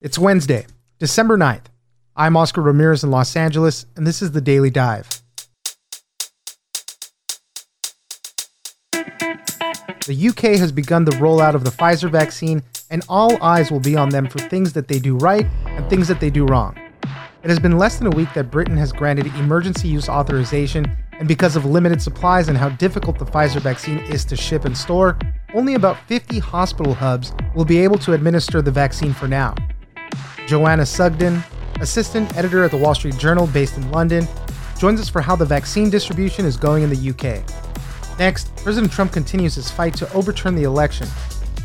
It's Wednesday, December 9th. I'm Oscar Ramirez in Los Angeles, and this is the Daily Dive. The UK has begun the rollout of the Pfizer vaccine, and all eyes will be on them for things that they do right and things that they do wrong. It has been less than a week that Britain has granted emergency use authorization, and because of limited supplies and how difficult the Pfizer vaccine is to ship and store, only about 50 hospital hubs will be able to administer the vaccine for now. Joanna Sugden, assistant editor at the Wall Street Journal based in London, joins us for how the vaccine distribution is going in the UK. Next, President Trump continues his fight to overturn the election,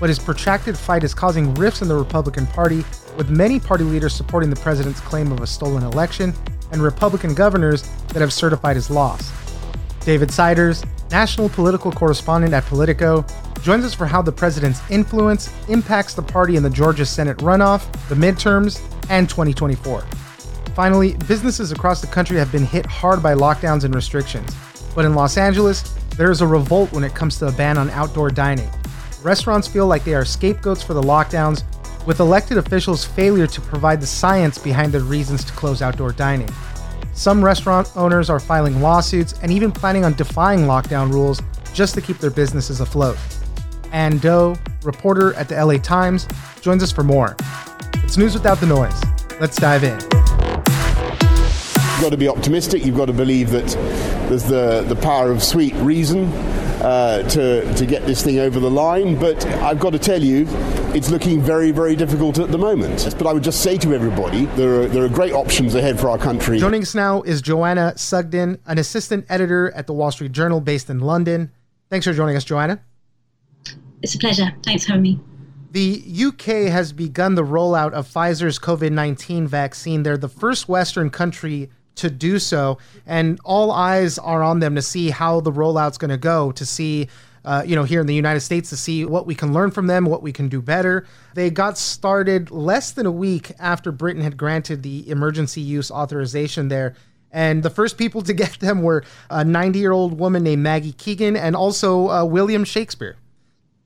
but his protracted fight is causing rifts in the Republican Party, with many party leaders supporting the president's claim of a stolen election and Republican governors that have certified his loss. David Siders, national political correspondent at Politico, joins us for how the president's influence impacts the party in the Georgia Senate runoff, the midterms, and 2024. Finally, businesses across the country have been hit hard by lockdowns and restrictions. But in Los Angeles, there is a revolt when it comes to a ban on outdoor dining. Restaurants feel like they are scapegoats for the lockdowns, with elected officials' failure to provide the science behind their reasons to close outdoor dining. Some restaurant owners are filing lawsuits and even planning on defying lockdown rules just to keep their businesses afloat. Anh Do, reporter at the LA Times, joins us for more. It's news without the noise. Let's dive in. You've got to be optimistic. You've got to believe that there's the, the power of sweet reason uh, to, to get this thing over the line. But I've got to tell you, it's looking very, very difficult at the moment. But I would just say to everybody, there are, there are great options ahead for our country. Joining us now is Joanna Sugden, an assistant editor at the Wall Street Journal based in London. Thanks for joining us, Joanna. It's a pleasure. Thanks for having me. The UK has begun the rollout of Pfizer's COVID 19 vaccine. They're the first Western country to do so, and all eyes are on them to see how the rollout's going to go, to see. Uh, you know, here in the United States to see what we can learn from them, what we can do better. They got started less than a week after Britain had granted the emergency use authorization there. And the first people to get them were a 90 year old woman named Maggie Keenan and also uh, William Shakespeare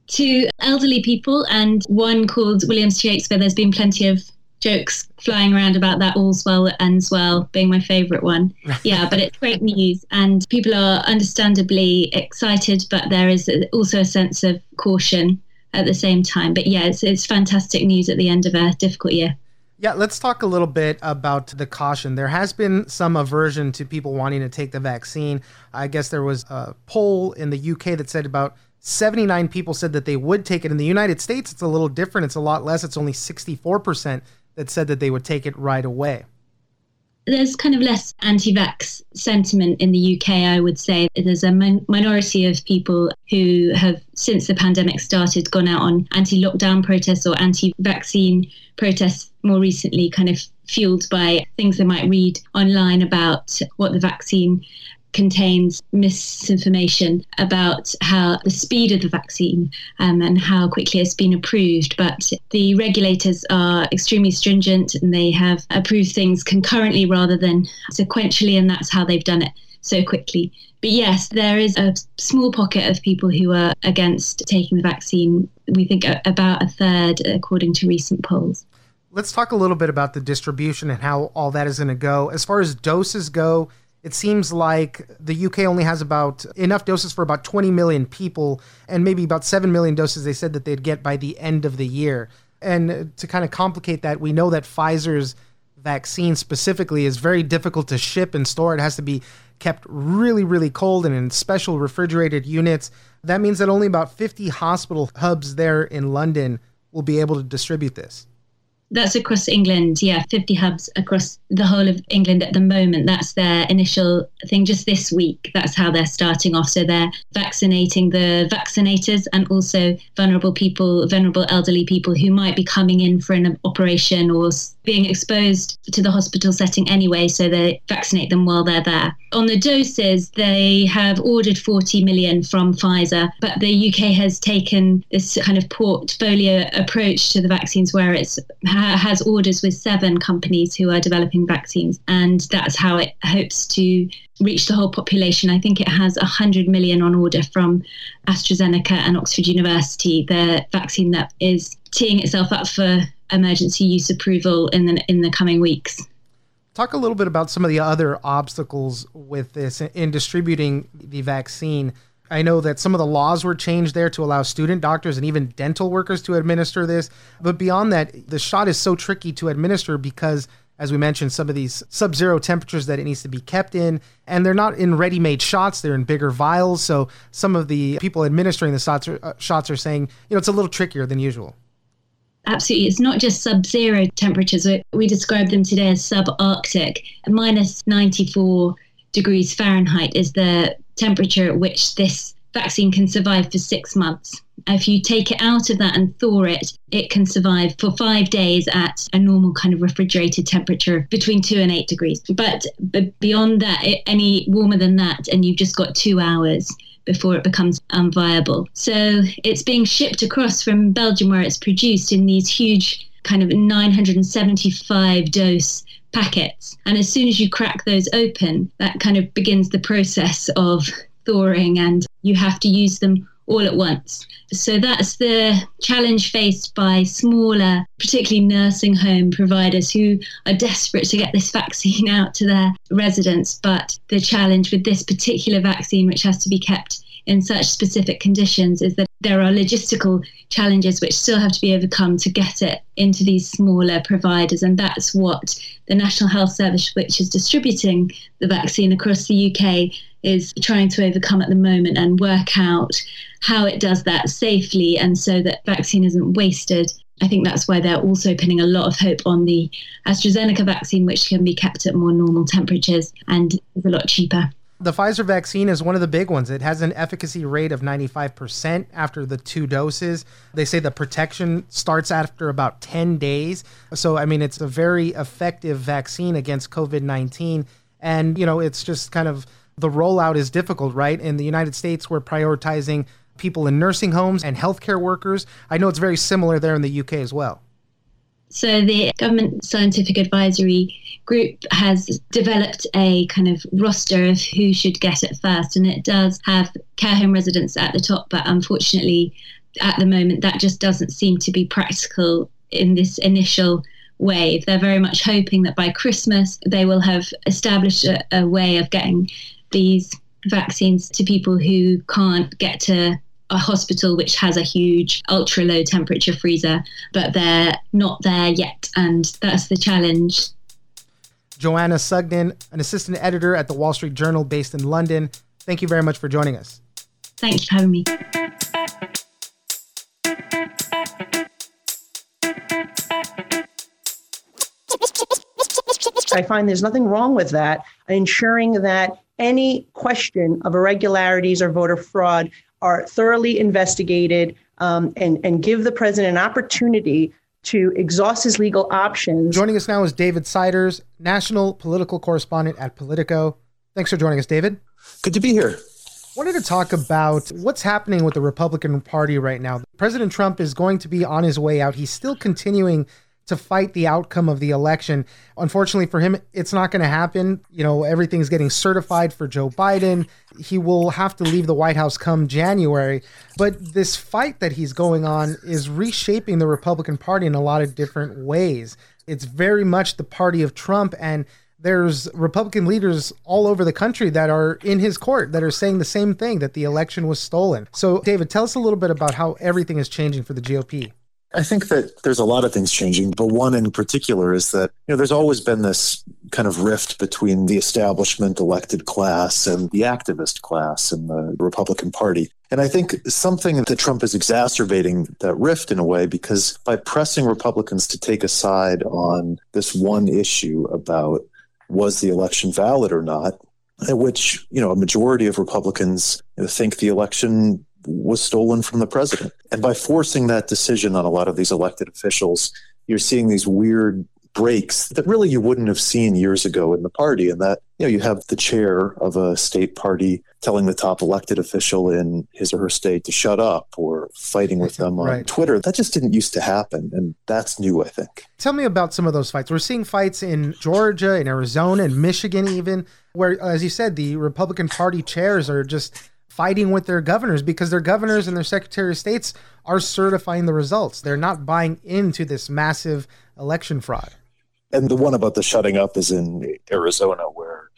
to elderly people and one called William Shakespeare. There's been plenty of jokes flying around about that all's well that ends well being my favorite one yeah but it's great news and people are understandably excited but there is also a sense of caution at the same time but yeah it's, it's fantastic news at the end of a difficult year yeah, let's talk a little bit about the caution. There has been some aversion to people wanting to take the vaccine. I guess there was a poll in the UK that said about 79 people said that they would take it. In the United States, it's a little different. It's a lot less. It's only 64% that said that they would take it right away. There's kind of less anti vax sentiment in the UK, I would say. There's a min- minority of people who have, since the pandemic started, gone out on anti lockdown protests or anti vaccine protests more recently, kind of fueled by things they might read online about what the vaccine contains misinformation about how the speed of the vaccine um, and how quickly it's been approved. But the regulators are extremely stringent and they have approved things concurrently rather than sequentially, and that's how they've done it so quickly. But yes, there is a small pocket of people who are against taking the vaccine. We think about a third, according to recent polls. Let's talk a little bit about the distribution and how all that is going to go. As far as doses go, it seems like the UK only has about enough doses for about 20 million people, and maybe about 7 million doses they said that they'd get by the end of the year. And to kind of complicate that, we know that Pfizer's vaccine specifically is very difficult to ship and store. It has to be kept really, really cold and in special refrigerated units. That means that only about 50 hospital hubs there in London will be able to distribute this. That's across England, yeah, 50 hubs across the whole of England at the moment. That's their initial thing just this week. That's how they're starting off. So they're vaccinating the vaccinators and also vulnerable people, vulnerable elderly people who might be coming in for an operation or being exposed to the hospital setting anyway. So they vaccinate them while they're there. On the doses, they have ordered 40 million from Pfizer, but the UK has taken this kind of portfolio approach to the vaccines where it's has orders with seven companies who are developing vaccines, and that's how it hopes to reach the whole population. I think it has 100 million on order from AstraZeneca and Oxford University, the vaccine that is teeing itself up for emergency use approval in the in the coming weeks. Talk a little bit about some of the other obstacles with this in distributing the vaccine. I know that some of the laws were changed there to allow student doctors and even dental workers to administer this. But beyond that, the shot is so tricky to administer because, as we mentioned, some of these sub zero temperatures that it needs to be kept in, and they're not in ready made shots, they're in bigger vials. So some of the people administering the shots are, uh, shots are saying, you know, it's a little trickier than usual. Absolutely. It's not just sub zero temperatures. We describe them today as subarctic. Minus 94 degrees Fahrenheit is the temperature at which this vaccine can survive for six months. If you take it out of that and thaw it, it can survive for five days at a normal kind of refrigerated temperature between two and eight degrees. But, but beyond that, it, any warmer than that, and you've just got two hours before it becomes unviable. So it's being shipped across from Belgium, where it's produced in these huge kind of 975 dose packets. And as soon as you crack those open, that kind of begins the process of thawing, and you have to use them all at once. So that's the challenge faced by smaller, particularly nursing home providers who are desperate to get this vaccine out to their residents. But the challenge with this particular vaccine, which has to be kept in such specific conditions, is that there are logistical challenges which still have to be overcome to get it into these smaller providers. And that's what the National Health Service, which is distributing the vaccine across the UK, is trying to overcome at the moment and work out how it does that safely and so that vaccine isn't wasted. I think that's why they're also pinning a lot of hope on the AstraZeneca vaccine, which can be kept at more normal temperatures and is a lot cheaper. The Pfizer vaccine is one of the big ones. It has an efficacy rate of 95% after the two doses. They say the protection starts after about 10 days. So, I mean, it's a very effective vaccine against COVID 19. And, you know, it's just kind of the rollout is difficult, right? In the United States, we're prioritizing people in nursing homes and healthcare workers. I know it's very similar there in the UK as well. So, the Government Scientific Advisory Group has developed a kind of roster of who should get it first, and it does have care home residents at the top, but unfortunately, at the moment, that just doesn't seem to be practical in this initial wave. They're very much hoping that by Christmas, they will have established a, a way of getting these vaccines to people who can't get to a hospital which has a huge ultra low temperature freezer, but they're not there yet. And that's the challenge. Joanna Sugden, an assistant editor at the Wall Street Journal based in London. Thank you very much for joining us. Thank you for having me. I find there's nothing wrong with that, ensuring that any question of irregularities or voter fraud are thoroughly investigated um, and, and give the president an opportunity to exhaust his legal options. Joining us now is David Siders, national political correspondent at Politico. Thanks for joining us, David. Good to be here. Wanted to talk about what's happening with the Republican Party right now. President Trump is going to be on his way out. He's still continuing to fight the outcome of the election. Unfortunately for him, it's not going to happen. You know, everything's getting certified for Joe Biden. He will have to leave the White House come January. But this fight that he's going on is reshaping the Republican Party in a lot of different ways. It's very much the party of Trump and there's Republican leaders all over the country that are in his court that are saying the same thing that the election was stolen. So, David, tell us a little bit about how everything is changing for the GOP. I think that there's a lot of things changing, but one in particular is that you know there's always been this kind of rift between the establishment elected class and the activist class in the Republican Party. And I think something that Trump is exacerbating that rift in a way because by pressing Republicans to take a side on this one issue about was the election valid or not, which you know a majority of Republicans think the election was stolen from the president. And by forcing that decision on a lot of these elected officials, you're seeing these weird breaks that really you wouldn't have seen years ago in the party. And that, you know, you have the chair of a state party telling the top elected official in his or her state to shut up or fighting with them on right. Twitter. That just didn't used to happen. And that's new, I think. Tell me about some of those fights. We're seeing fights in Georgia, in Arizona, in Michigan, even, where, as you said, the Republican Party chairs are just fighting with their governors because their governors and their secretary of states are certifying the results. They're not buying into this massive election fraud. And the one about the shutting up is in Arizona, where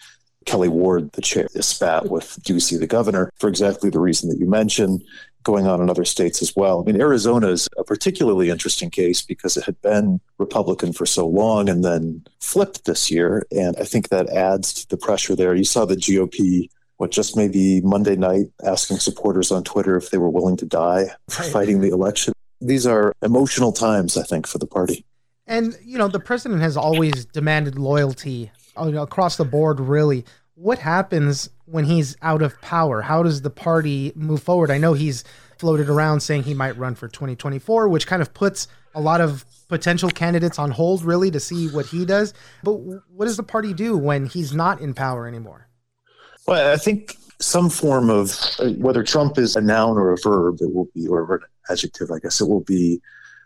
Kelli Ward, the chair, spat with Ducey, the governor, for exactly the reason that you mentioned, going on in other states as well. I mean, Arizona is a particularly interesting case because it had been Republican for so long and then flipped this year. And I think that adds to the pressure there. You saw the GOP what just maybe Monday night asking supporters on Twitter if they were willing to die for fighting the election. These are emotional times, I think, for the party. And, you know, the president has always demanded loyalty uh, across the board, really. What happens when he's out of power? How does the party move forward? I know he's floated around saying he might run for 2024, which kind of puts a lot of potential candidates on hold, really, to see what he does. But what does the party do when he's not in power anymore? Well, I think some form of whether Trump is a noun or a verb, it will be, or an adjective, I guess it will be,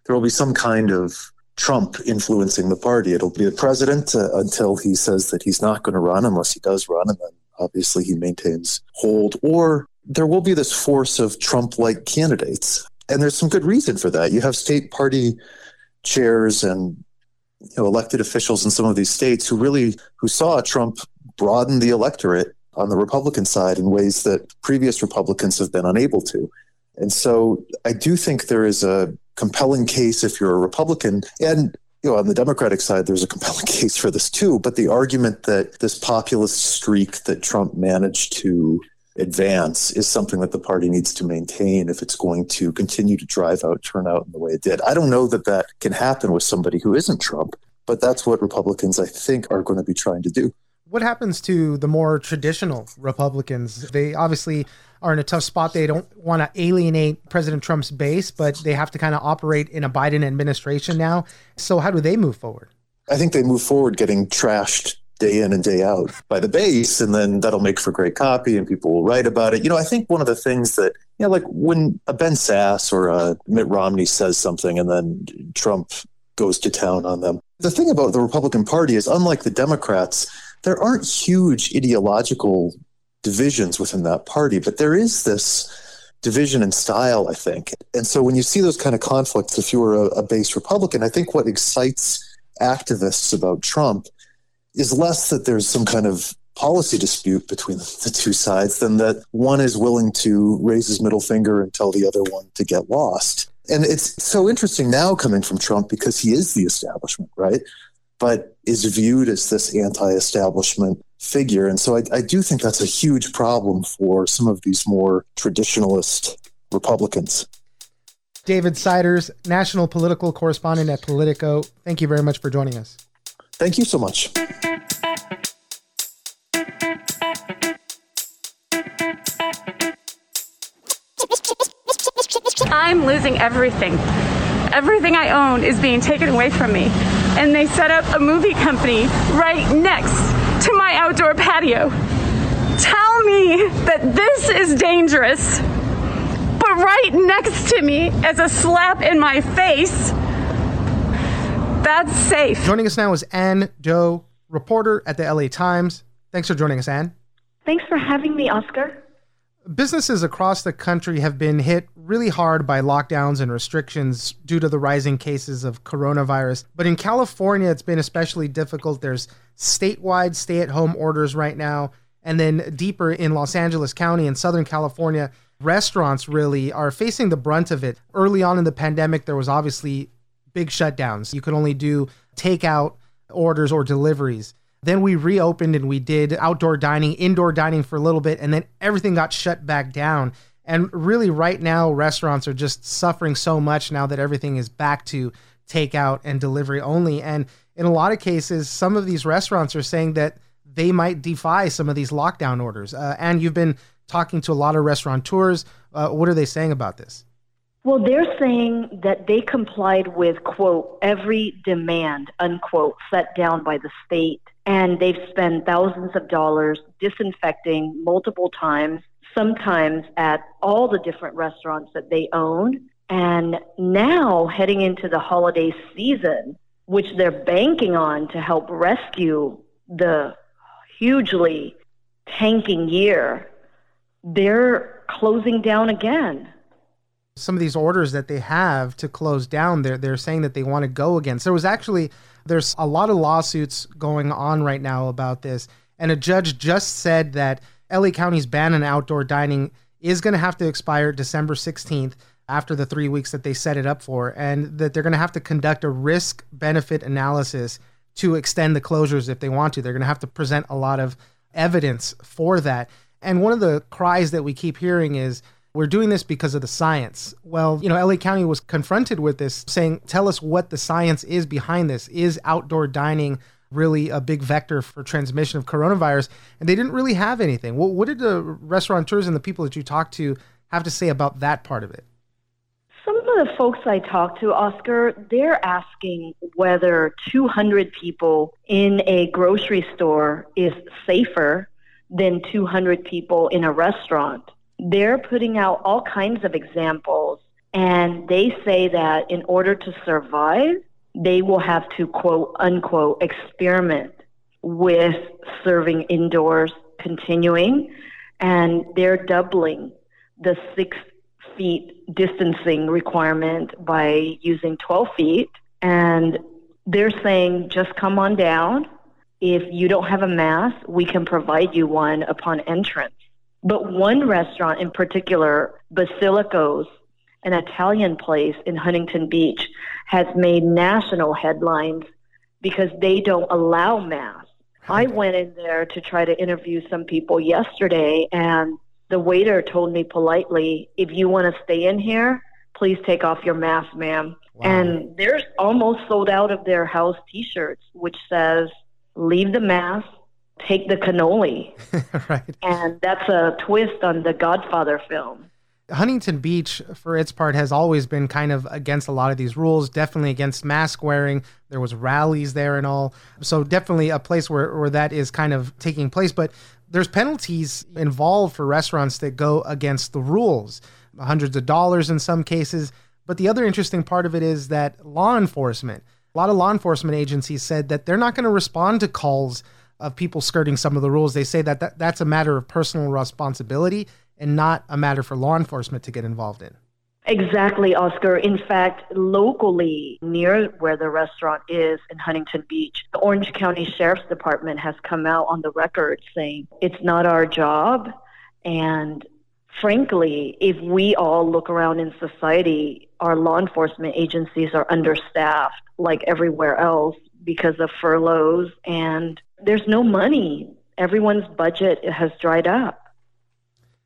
there will be some kind of Trump influencing the party. It'll be the president uh, until he says that he's not going to run, unless he does run, and then obviously he maintains hold. Or there will be this force of Trump like candidates. And there's some good reason for that. You have state party chairs and you know, elected officials in some of these states who really who saw Trump broaden the electorate on the Republican side in ways that previous Republicans have been unable to. And so I do think there is a compelling case if you're a Republican. And you know, on the Democratic side, there's a compelling case for this too. But the argument that this populist streak that Trump managed to advance is something that the party needs to maintain if it's going to continue to drive out turnout in the way it did. I don't know that that can happen with somebody who isn't Trump, but that's what Republicans, I think, are going to be trying to do. What happens to the more traditional Republicans? They obviously are in a tough spot. They don't want to alienate President Trump's base, but they have to kind of operate in a Biden administration now. So, how do they move forward? I think they move forward getting trashed day in and day out by the base, and then that'll make for great copy, and people will write about it. You know, I think one of the things that you know, like when a Ben Sasse or a Mitt Romney says something, and then Trump goes to town on them. The thing about the Republican Party is, unlike the Democrats, there aren't huge ideological divisions within that party, but there is this division in style, I think. And so when you see those kind of conflicts, if you were a, a base Republican, I think what excites activists about Trump is less that there's some kind of policy dispute between the two sides than that one is willing to raise his middle finger and tell the other one to get lost. And it's so interesting now coming from Trump because he is the establishment, right? But is viewed as this anti establishment figure. And so I, I, do think that's a huge problem for some of these more traditionalist Republicans. David Siders, national political correspondent at Politico, thank you very much for joining us. Thank you so much. I'm losing everything. Everything I own is being taken away from me and they set up a movie company right next to my outdoor patio. Tell me that this is dangerous, but right next to me as a slap in my face, that's safe. Joining us now is Anh Do, reporter at the LA Times. Thanks for joining us, Anh. Thanks for having me, Oscar. Businesses across the country have been hit really hard by lockdowns and restrictions due to the rising cases of coronavirus. But in California, it's been especially difficult. There's statewide stay at home orders right now. And then deeper in Los Angeles County in Southern California, restaurants really are facing the brunt of it. Early on in the pandemic, there was obviously big shutdowns. You could only do takeout orders or deliveries. Then we reopened and we did outdoor dining, indoor dining for a little bit, and then everything got shut back down. And really, right now, restaurants are just suffering so much now that everything is back to takeout and delivery only. And in a lot of cases, some of these restaurants are saying that they might defy some of these lockdown orders. Uh, and you've been talking to a lot of restaurateurs. Uh, what are they saying about this? Well, they're saying that they complied with, quote, every demand, unquote, set down by the state and they've spent thousands of dollars disinfecting multiple times, sometimes at all the different restaurants that they own. And now, heading into the holiday season, which they're banking on to help rescue the hugely tanking year they're closing down again. Some of these orders that they have to close down, they're they're saying that they want to go against. There was actually there's a lot of lawsuits going on right now about this, and a judge just said that LA County's ban on outdoor dining is going to have to expire December 16th after the three weeks that they set it up for, and that they're going to have to conduct a risk benefit analysis to extend the closures if they want to. They're going to have to present a lot of evidence for that. And one of the cries that we keep hearing is, we're doing this because of the science. Well, you know, LA County was confronted with this, saying, tell us what the science is behind this. Is outdoor dining really a big vector for transmission of coronavirus? And they didn't really have anything. What did the restaurateurs and the people that you talked to have to say about that part of it? Some of the folks I talked to, Oscar, they're asking whether 200 people in a grocery store is safer than 200 people in a restaurant. They're putting out all kinds of examples, and they say that in order to survive, they will have to quote unquote experiment with serving indoors continuing, and they're doubling the six feet distancing requirement by using 12 feet. And they're saying just come on down. If you don't have a mask, we can provide you one upon entrance. But one restaurant in particular, Basilico's, an Italian place in Huntington Beach, has made national headlines because they don't allow masks. I went in there to try to interview some people yesterday, and the waiter told me politely, if you want to stay in here, please take off your mask, ma'am. Wow. And they're almost sold out of their house t shirts, which says, leave the mask, take the cannoli. right. And that's a twist on the Godfather film. Huntington Beach, for its part, has always been kind of against a lot of these rules, definitely against mask wearing. There was rallies there and all. So definitely a place where, where that is kind of taking place. But there's penalties involved for restaurants that go against the rules, hundreds of dollars in some cases. But the other interesting part of it is that law enforcement, a lot of law enforcement agencies said that they're not going to respond to calls of people skirting some of the rules. They say that, that that's a matter of personal responsibility and not a matter for law enforcement to get involved in. Exactly, Oscar. In fact, locally near where the restaurant is in Huntington Beach, the Orange County Sheriff's Department has come out on the record saying it's not our job. And frankly, if we all look around in society, our law enforcement agencies are understaffed like everywhere else because of furloughs and there's no money. Everyone's budget has dried up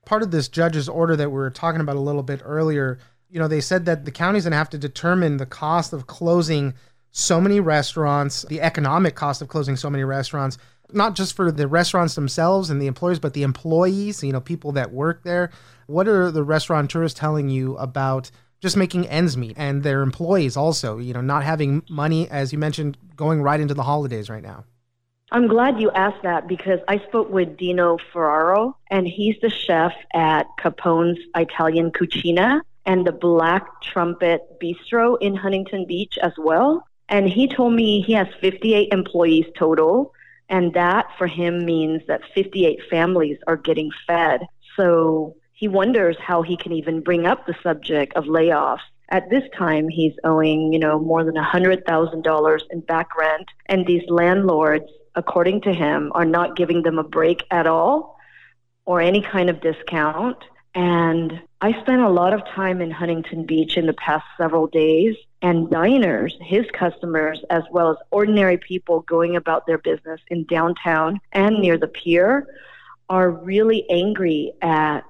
part of this judge's order that we were talking about a little bit earlier, you know, they said that the county's going to have to determine the cost of closing so many restaurants, the economic cost of closing so many restaurants, not just for the restaurants themselves and the employers, but the employees, you know, people that work there. What are the restaurateurs telling you about just making ends meet and their employees also, you know, not having money, as you mentioned, going right into the holidays right now? I'm glad you asked that because I spoke with Dino Ferraro, and he's the chef at Capone's Italian Cucina and the Black Trumpet Bistro in Huntington Beach as well. And he told me he has 58 employees total, and that for him means that 58 families are getting fed. So he wonders how he can even bring up the subject of layoffs at this time he's owing you know more than a hundred thousand dollars in back rent and these landlords according to him, are not giving them a break at all or any kind of discount. And I spent a lot of time in Huntington Beach in the past several days, and diners, his customers, as well as ordinary people going about their business in downtown and near the pier, are really angry at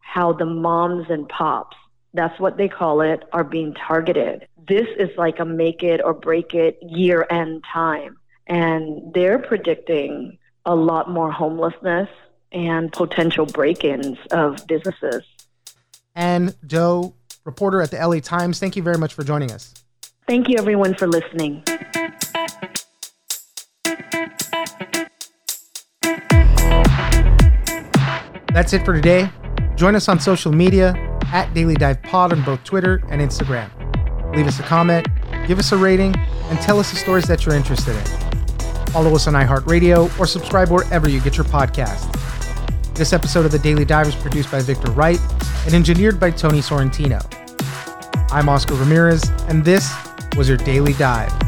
how the moms and pops, that's what they call it, are being targeted. This is like a make it or break it year end time and they're predicting a lot more homelessness and potential break ins of businesses. Anh Do, reporter at the LA Times, thank you very much for joining us. Thank you, everyone, for listening. That's it for today. Join us on social media at Daily Dive Pod on both Twitter and Instagram. Leave us a comment, give us a rating, and tell us the stories that you're interested in. Follow us on iHeartRadio or subscribe wherever you get your podcasts. This episode of The Daily Dive is produced by Victor Wright and engineered by Tony Sorrentino. I'm Oscar Ramirez, and this was your Daily Dive.